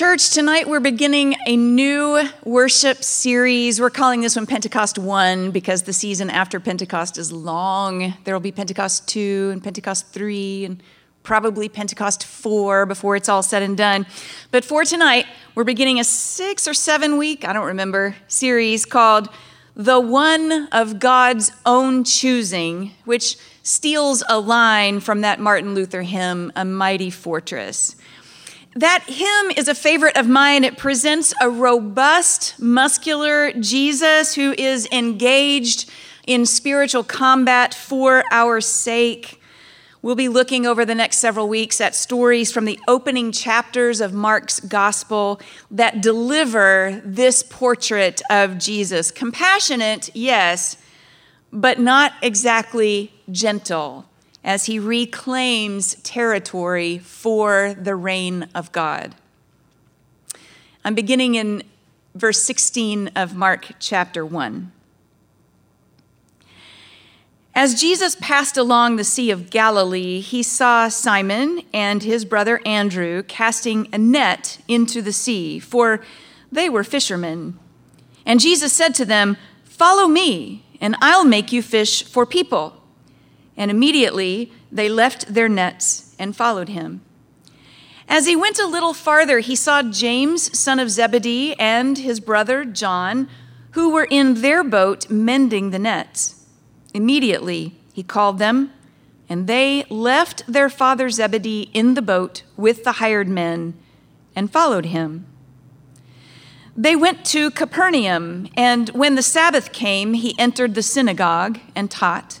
Church, tonight we're beginning a new worship series. We're calling this one Pentecost 1 because the season after Pentecost is long. There will be Pentecost 2 and Pentecost 3 and probably Pentecost 4 before it's all said and done. But for tonight, we're beginning a six or seven week, I don't remember, series called The One of God's Own Choosing, which steals a line from that Martin Luther hymn, A Mighty Fortress. That hymn is a favorite of mine. It presents a robust, muscular Jesus who is engaged in spiritual combat for our sake. We'll be looking over the next several weeks at stories from the opening chapters of Mark's gospel that deliver this portrait of Jesus. Compassionate, yes, but not exactly gentle as he reclaims territory for the reign of God. I'm beginning in verse 16 of Mark chapter 1. As Jesus passed along the Sea of Galilee, he saw Simon and his brother Andrew casting a net into the sea, for they were fishermen. And Jesus said to them, Follow me, and I'll make you fish for people. And immediately they left their nets and followed him. As he went a little farther, he saw James, son of Zebedee, and his brother John, who were in their boat mending the nets. Immediately he called them, and they left their father Zebedee in the boat with the hired men and followed him. They went to Capernaum, and when the Sabbath came, he entered the synagogue and taught.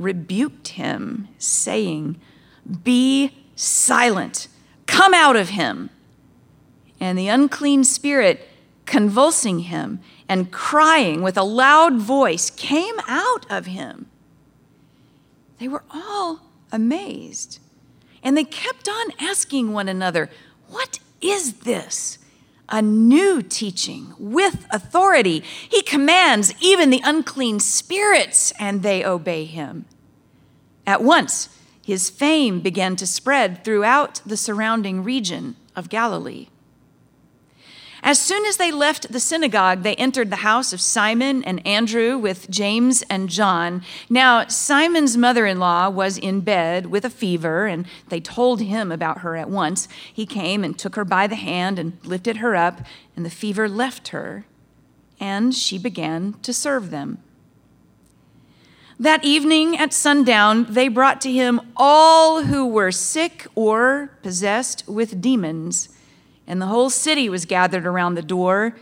rebuked him, saying, Be silent, come out of him. And the unclean spirit, convulsing him and crying with a loud voice, came out of him. They were all amazed. And they kept on asking one another, What is this? A new teaching with authority. He commands even the unclean spirits, and they obey him. At once, his fame began to spread throughout the surrounding region of Galilee. As soon as they left the synagogue, they entered the house of Simon and Andrew with James and John. Now, Simon's mother in law was in bed with a fever, and they told him about her at once. He came and took her by the hand and lifted her up, and the fever left her, and she began to serve them. That evening at sundown, they brought to him all who were sick or possessed with demons and the whole city was gathered around the door.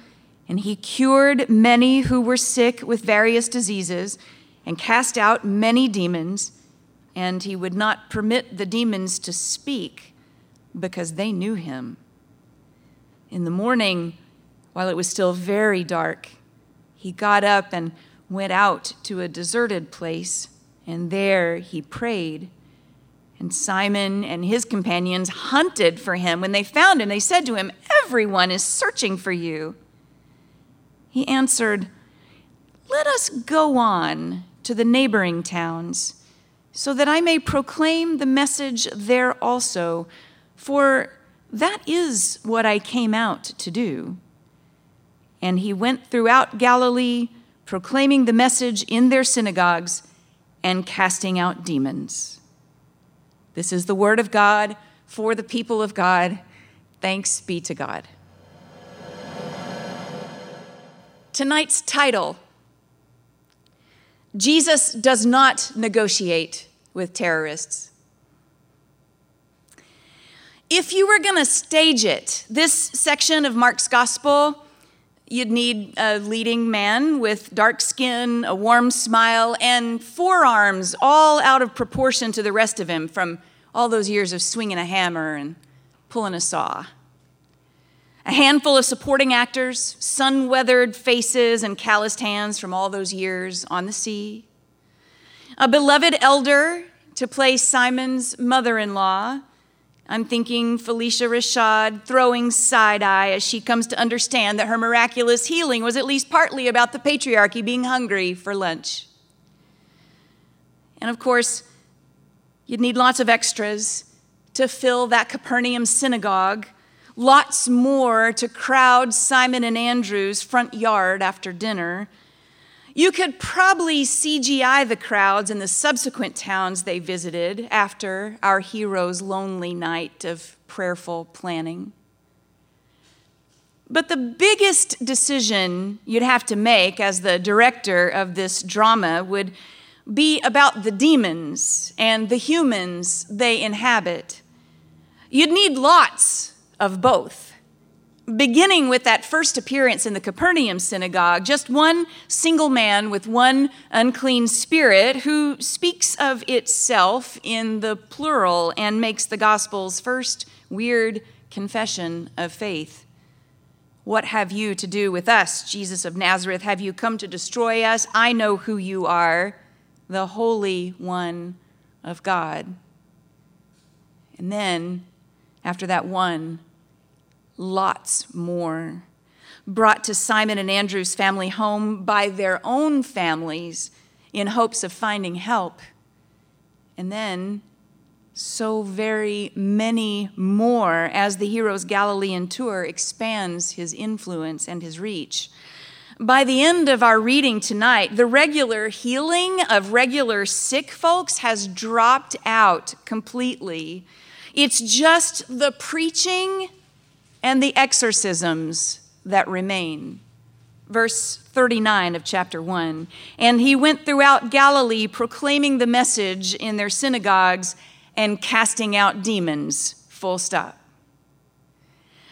And he cured many who were sick with various diseases and cast out many demons. And he would not permit the demons to speak because they knew him. In the morning, while it was still very dark, he got up and went out to a deserted place, and there he prayed. And Simon and his companions hunted for him. When they found him, they said to him, Everyone is searching for you. He answered, Let us go on to the neighboring towns, so that I may proclaim the message there also, for that is what I came out to do. And he went throughout Galilee, proclaiming the message in their synagogues and casting out demons. This is the word of God for the people of God. Thanks be to God. tonight's title Jesus does not negotiate with terrorists. If you were going to stage it, this section of Mark's gospel, you'd need a leading man with dark skin, a warm smile, and forearms all out of proportion to the rest of him from all those years of swinging a hammer and pulling a saw. A handful of supporting actors, sun weathered faces and calloused hands from all those years on the sea. A beloved elder to play Simon's mother in law I'm thinking Phylicia Rashad throwing side eye as she comes to understand that her miraculous healing was at least partly about the patriarchy being hungry for lunch. And of course, you'd need lots of extras to fill that Capernaum synagogue, lots more to crowd Simon and Andrew's front yard after dinner you could probably CGI the crowds in the subsequent towns they visited after our hero's lonely night of prayerful planning. But the biggest decision you'd have to make as the director of this drama would be about the demons and the humans they inhabit. You'd need lots of both beginning with that first appearance in the Capernaum synagogue, just one single man with one unclean spirit who speaks of itself in the plural and makes the gospel's first weird confession of faith. What have you to do with us, Jesus of Nazareth? Have you come to destroy us? I know who you are, the Holy One of God. And then, after that one, lots more, brought to Simon and Andrew's family home by their own families in hopes of finding help. And then so very many more as the hero's Galilean tour expands his influence and his reach. By the end of our reading tonight, the regular healing of regular sick folks has dropped out completely. It's just the preaching and the exorcisms that remain. Verse 39 of chapter 1. And he went throughout Galilee proclaiming the message in their synagogues and casting out demons. Full stop.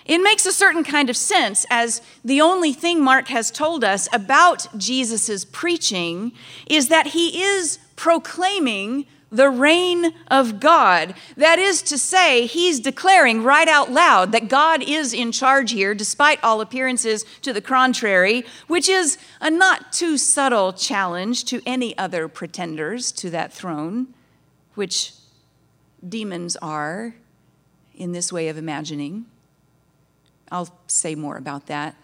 It makes a certain kind of sense as the only thing Mark has told us about Jesus' preaching is that he is proclaiming the reign of God. That is to say, he's declaring right out loud that God is in charge here, despite all appearances to the contrary, which is a not too subtle challenge to any other pretenders to that throne, which demons are in this way of imagining. I'll say more about that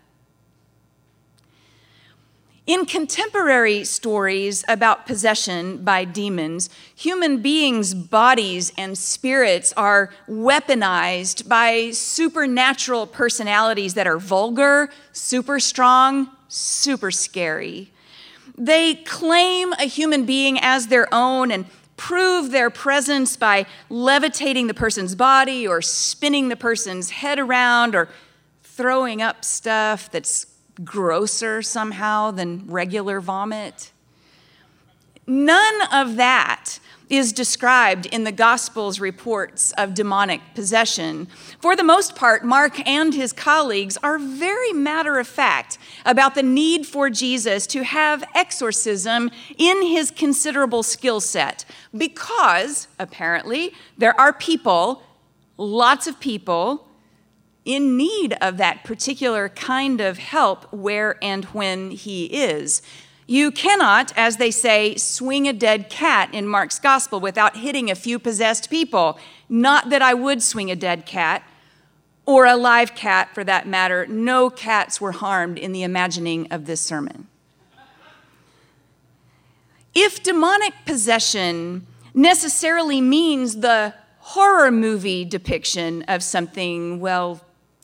in contemporary stories about possession by demons, human beings' bodies and spirits are weaponized by supernatural personalities that are vulgar, super strong, super scary. They claim a human being as their own and prove their presence by levitating the person's body or spinning the person's head around or throwing up stuff that's grosser somehow than regular vomit. None of that is described in the Gospel's reports of demonic possession. For the most part, Mark and his colleagues are very matter of fact about the need for Jesus to have exorcism in his considerable skill set, because apparently there are people, lots of people, in need of that particular kind of help where and when he is. You cannot, as they say, swing a dead cat in Mark's gospel without hitting a few possessed people. Not that I would swing a dead cat, or a live cat for that matter. No cats were harmed in the imagining of this sermon. If demonic possession necessarily means the horror movie depiction of something, well,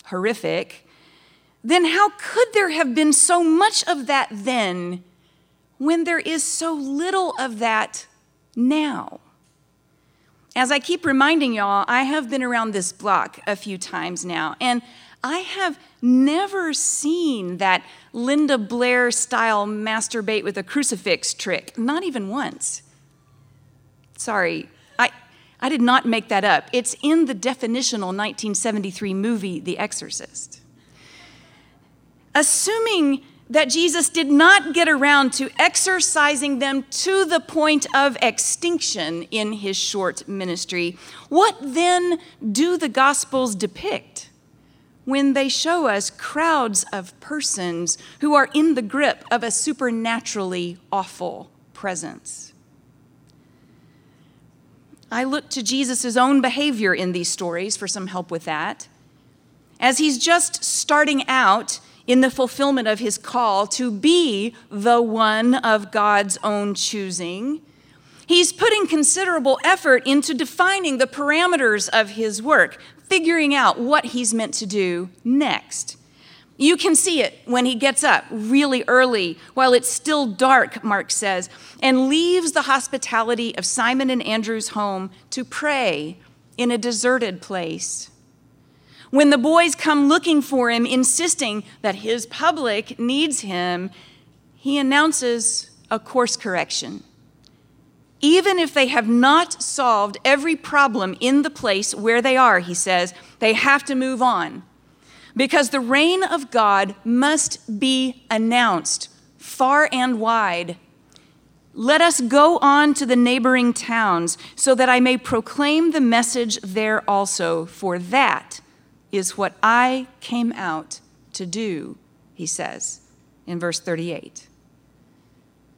horrific, then how could there have been so much of that then when there is so little of that now? As I keep reminding y'all, I have been around this block a few times now, and I have never seen that Linda Blair style masturbate with a crucifix trick, not even once. Sorry, I, did not make that up. It's in the definitional 1973 movie, The Exorcist. Assuming that Jesus did not get around to exorcising them to the point of extinction in his short ministry, what then do the Gospels depict when they show us crowds of persons who are in the grip of a supernaturally awful presence? I look to Jesus' own behavior in these stories for some help with that. As he's just starting out, in the fulfillment of his call to be the one of God's own choosing. He's putting considerable effort into defining the parameters of his work, figuring out what he's meant to do next. You can see it when he gets up really early while it's still dark, Mark says, and leaves the hospitality of Simon and Andrew's home to pray in a deserted place. When the boys come looking for him, insisting that his public needs him, he announces a course correction. Even if they have not solved every problem in the place where they are, he says, they have to move on. Because the reign of God must be announced far and wide. Let us go on to the neighboring towns so that I may proclaim the message there also, for that is what I came out to do, he says in verse 38.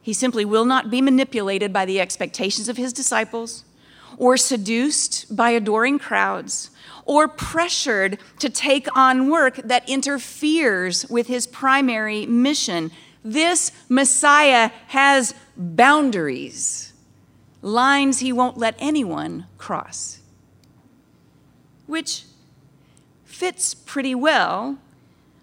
He simply will not be manipulated by the expectations of his disciples, or seduced by adoring crowds, or pressured to take on work that interferes with his primary mission. This Messiah has boundaries, lines he won't let anyone cross, which fits pretty well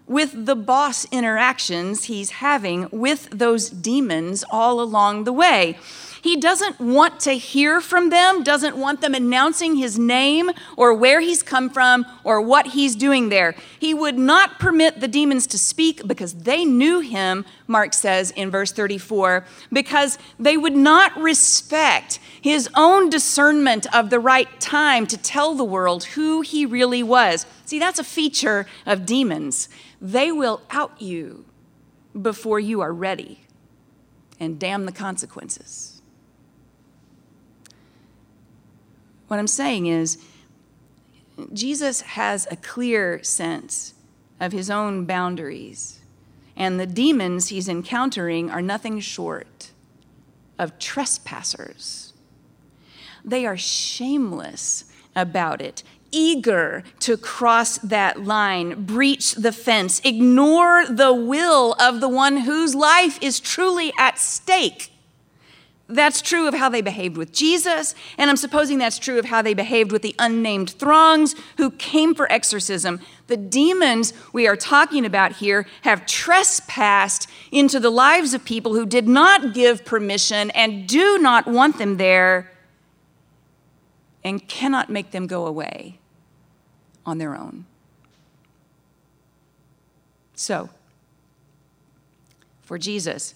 with the boss interactions he's having with those demons all along the way. He doesn't want to hear from them, doesn't want them announcing his name or where he's come from or what he's doing there. He would not permit the demons to speak because they knew him, Mark says in verse 34, because they would not respect his own discernment of the right time to tell the world who he really was. See, that's a feature of demons. They will out you before you are ready, and damn the consequences. What I'm saying is, Jesus has a clear sense of his own boundaries, and the demons he's encountering are nothing short of trespassers. They are shameless about it, eager to cross that line, breach the fence, ignore the will of the one whose life is truly at stake. That's true of how they behaved with Jesus, and I'm supposing that's true of how they behaved with the unnamed throngs who came for exorcism. The demons we are talking about here have trespassed into the lives of people who did not give permission and do not want them there and cannot make them go away on their own. So, for Jesus,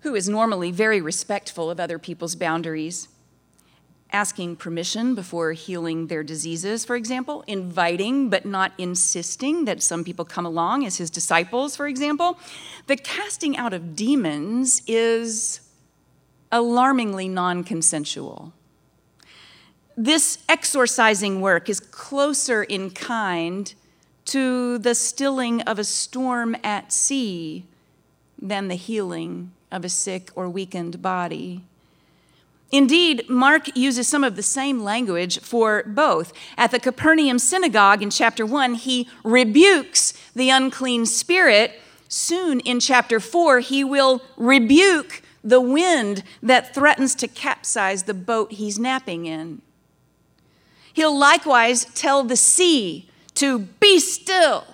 who is normally very respectful of other people's boundaries, asking permission before healing their diseases, for example, inviting but not insisting that some people come along as his disciples, for example. The casting out of demons is alarmingly non consensual. This exorcising work is closer in kind to the stilling of a storm at sea than the healing of a sick or weakened body. Indeed, Mark uses some of the same language for both. At the Capernaum synagogue in chapter 1, he rebukes the unclean spirit. Soon in chapter 4, he will rebuke the wind that threatens to capsize the boat he's napping in. He'll likewise tell the sea to be still,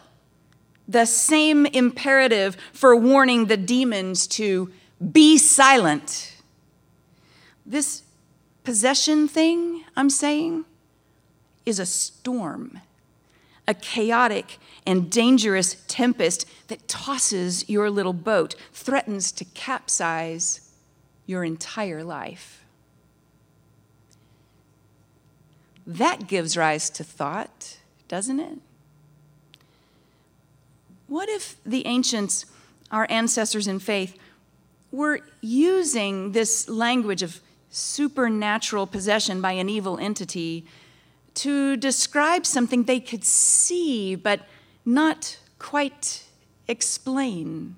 the same imperative for warning the demons to be silent. This possession thing I'm saying is a storm, a chaotic and dangerous tempest that tosses your little boat, threatens to capsize your entire life. That gives rise to thought, doesn't it? What if the ancients, our ancestors in faith, were using this language of supernatural possession by an evil entity to describe something they could see but not quite explain?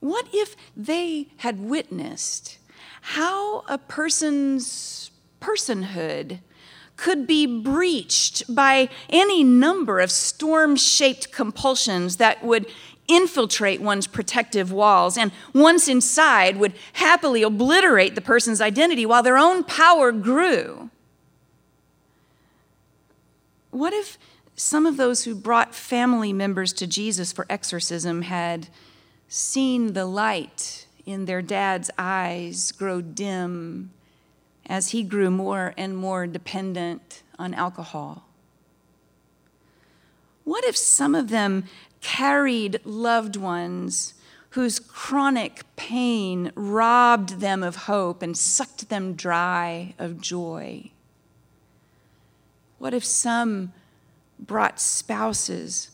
What if they had witnessed how a person's personhood could be breached by any number of storm shaped compulsions that would infiltrate one's protective walls, and once inside, would happily obliterate the person's identity while their own power grew. What if some of those who brought family members to Jesus for exorcism had seen the light in their dad's eyes grow dim as he grew more and more dependent on alcohol? What if some of them carried loved ones whose chronic pain robbed them of hope and sucked them dry of joy? What if some brought spouses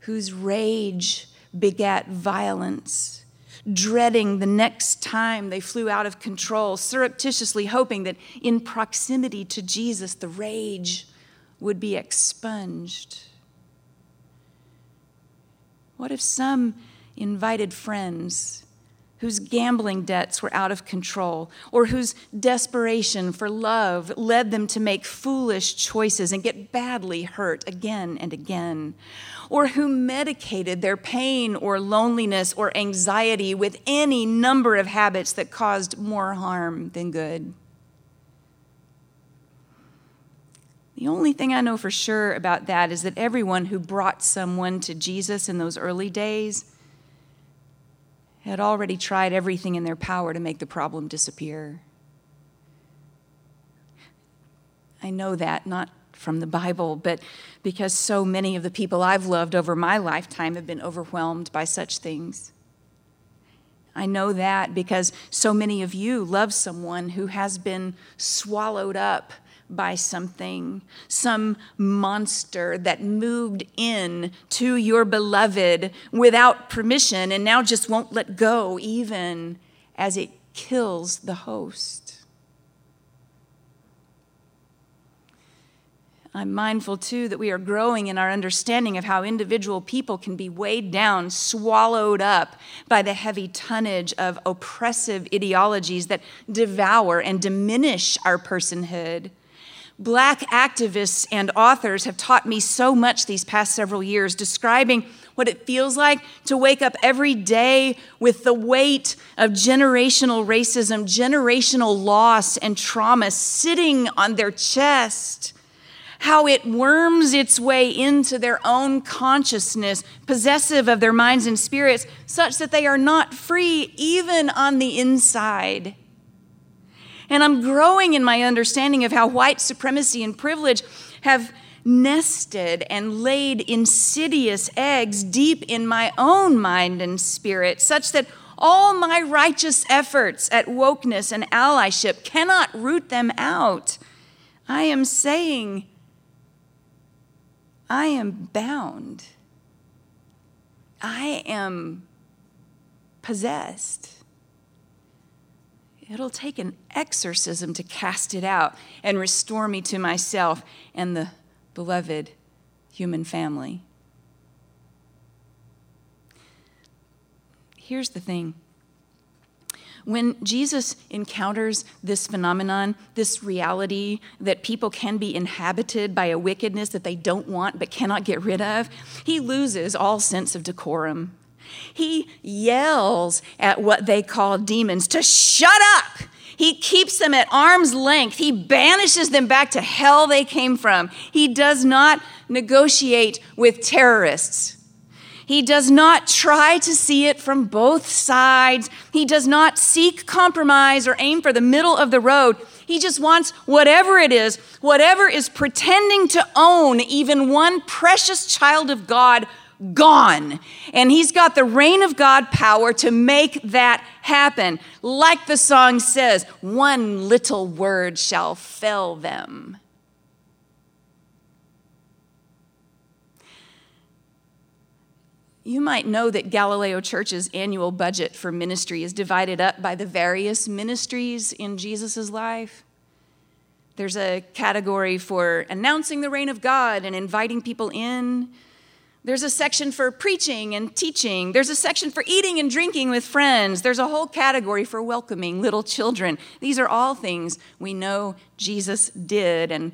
whose rage begat violence, dreading the next time they flew out of control, surreptitiously hoping that in proximity to Jesus the rage would be expunged? What if some invited friends whose gambling debts were out of control, or whose desperation for love led them to make foolish choices and get badly hurt again and again, or who medicated their pain or loneliness or anxiety with any number of habits that caused more harm than good. The only thing I know for sure about that is that everyone who brought someone to Jesus in those early days had already tried everything in their power to make the problem disappear. I know that not from the Bible, but because so many of the people I've loved over my lifetime have been overwhelmed by such things. I know that because so many of you love someone who has been swallowed up by something, some monster that moved in to your beloved without permission and now just won't let go, even as it kills the host. I'm mindful too that we are growing in our understanding of how individual people can be weighed down, swallowed up by the heavy tonnage of oppressive ideologies that devour and diminish our personhood. Black activists and authors have taught me so much these past several years, describing what it feels like to wake up every day with the weight of generational racism, generational loss, and trauma sitting on their chest. How it worms its way into their own consciousness, possessive of their minds and spirits, such that they are not free even on the inside. And I'm growing in my understanding of how white supremacy and privilege have nested and laid insidious eggs deep in my own mind and spirit, such that all my righteous efforts at wokeness and allyship cannot root them out. I am saying, I am bound. I am possessed. It'll take an exorcism to cast it out and restore me to myself and the beloved human family. Here's the thing when Jesus encounters this phenomenon, this reality that people can be inhabited by a wickedness that they don't want but cannot get rid of, he loses all sense of decorum. He yells at what they call demons to shut up. He keeps them at arm's length. He banishes them back to hell they came from. He does not negotiate with terrorists. He does not try to see it from both sides. He does not seek compromise or aim for the middle of the road. He just wants whatever it is, whatever is pretending to own even one precious child of God gone. And he's got the reign of God power to make that happen. Like the song says, one little word shall fell them. You might know that Galileo Church's annual budget for ministry is divided up by the various ministries in Jesus' life. There's a category for announcing the reign of God and inviting people in. There's a section for preaching and teaching. There's a section for eating and drinking with friends. There's a whole category for welcoming little children. These are all things we know Jesus did, and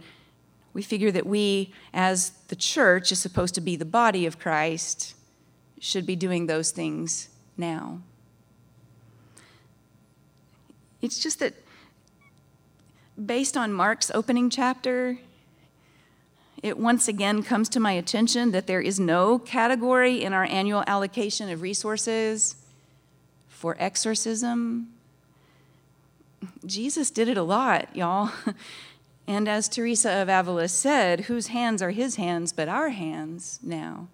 we figure that we, as the church, is supposed to be the body of Christ, should be doing those things now. It's just that based on Mark's opening chapter, it once again comes to my attention that there is no category in our annual allocation of resources for exorcism. Jesus did it a lot, y'all. And as Teresa of Avila said, whose hands are his hands but our hands now?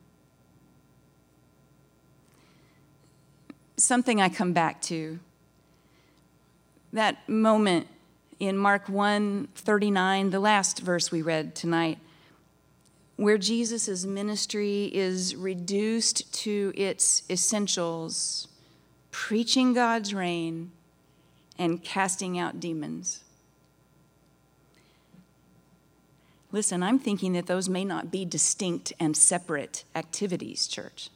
Something I come back to. That moment in Mark 1 39, the last verse we read tonight, where Jesus' ministry is reduced to its essentials preaching God's reign and casting out demons. Listen, I'm thinking that those may not be distinct and separate activities, church.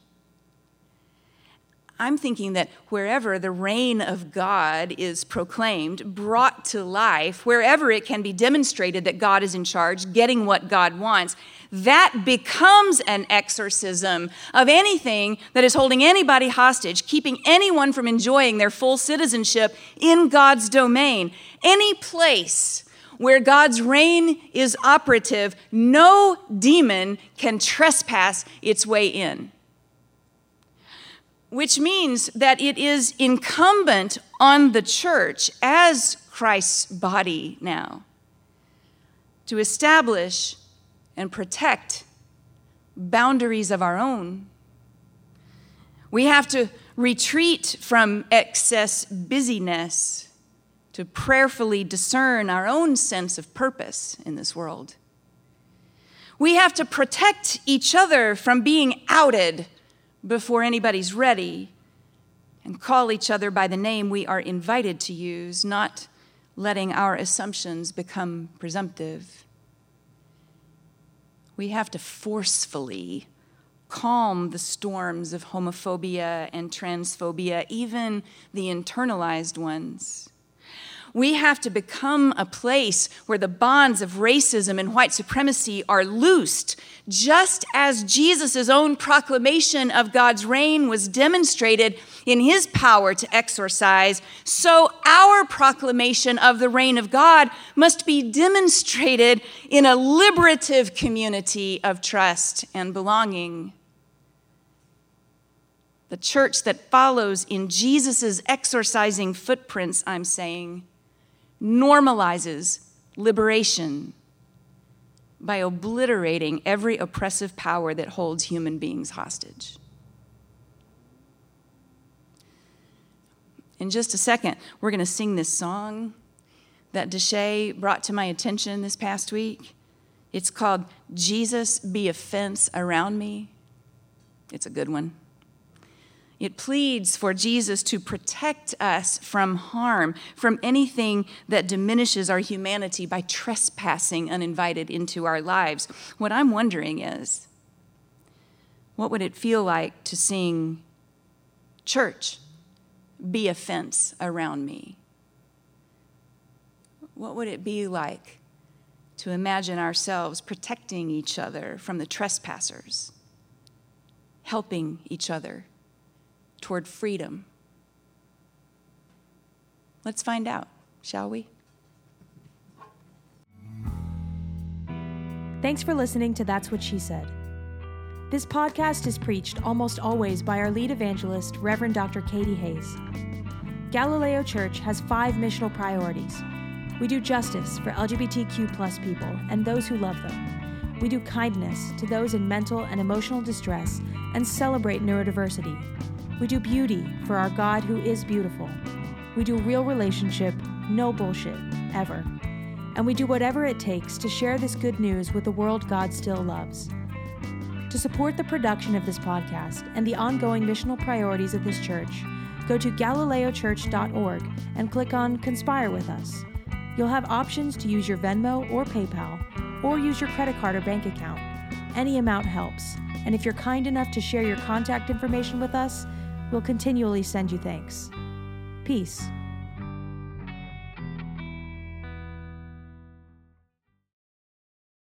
I'm thinking that wherever the reign of God is proclaimed, brought to life, wherever it can be demonstrated that God is in charge, getting what God wants, that becomes an exorcism of anything that is holding anybody hostage, keeping anyone from enjoying their full citizenship in God's domain. Any place where God's reign is operative, no demon can trespass its way in which means that it is incumbent on the church as Christ's body now to establish and protect boundaries of our own. We have to retreat from excess busyness to prayerfully discern our own sense of purpose in this world. We have to protect each other from being outed before anybody's ready and call each other by the name we are invited to use, not letting our assumptions become presumptive. We have to forcefully calm the storms of homophobia and transphobia, even the internalized ones. We have to become a place where the bonds of racism and white supremacy are loosed, just as Jesus' own proclamation of God's reign was demonstrated in his power to exorcise, so our proclamation of the reign of God must be demonstrated in a liberative community of trust and belonging. The church that follows in Jesus' exorcising footprints, I'm saying, normalizes liberation by obliterating every oppressive power that holds human beings hostage. In just a second, we're going to sing this song that Deshay brought to my attention this past week. It's called Jesus Be a Fence Around Me. It's a good one. It pleads for Jesus to protect us from harm, from anything that diminishes our humanity by trespassing uninvited into our lives. What I'm wondering is what would it feel like to sing, Church, be a fence around me? What would it be like to imagine ourselves protecting each other from the trespassers, helping each other? Toward freedom? Let's find out, shall we? Thanks for listening to That's What She Said. This podcast is preached almost always by our lead evangelist, Reverend Dr. Katie Hays. Galileo Church has five missional priorities. We do justice for LGBTQ plus people and those who love them. We do kindness to those in mental and emotional distress and celebrate neurodiversity. We do beauty for our God who is beautiful. We do real relationship, no bullshit, ever. And we do whatever it takes to share this good news with the world God still loves. To support the production of this podcast and the ongoing missional priorities of this church, go to galileochurch.org and click on Conspire with Us. You'll have options to use your Venmo or PayPal, or use your credit card or bank account. Any amount helps, and if you're kind enough to share your contact information with us, we'll continually send you thanks. Peace.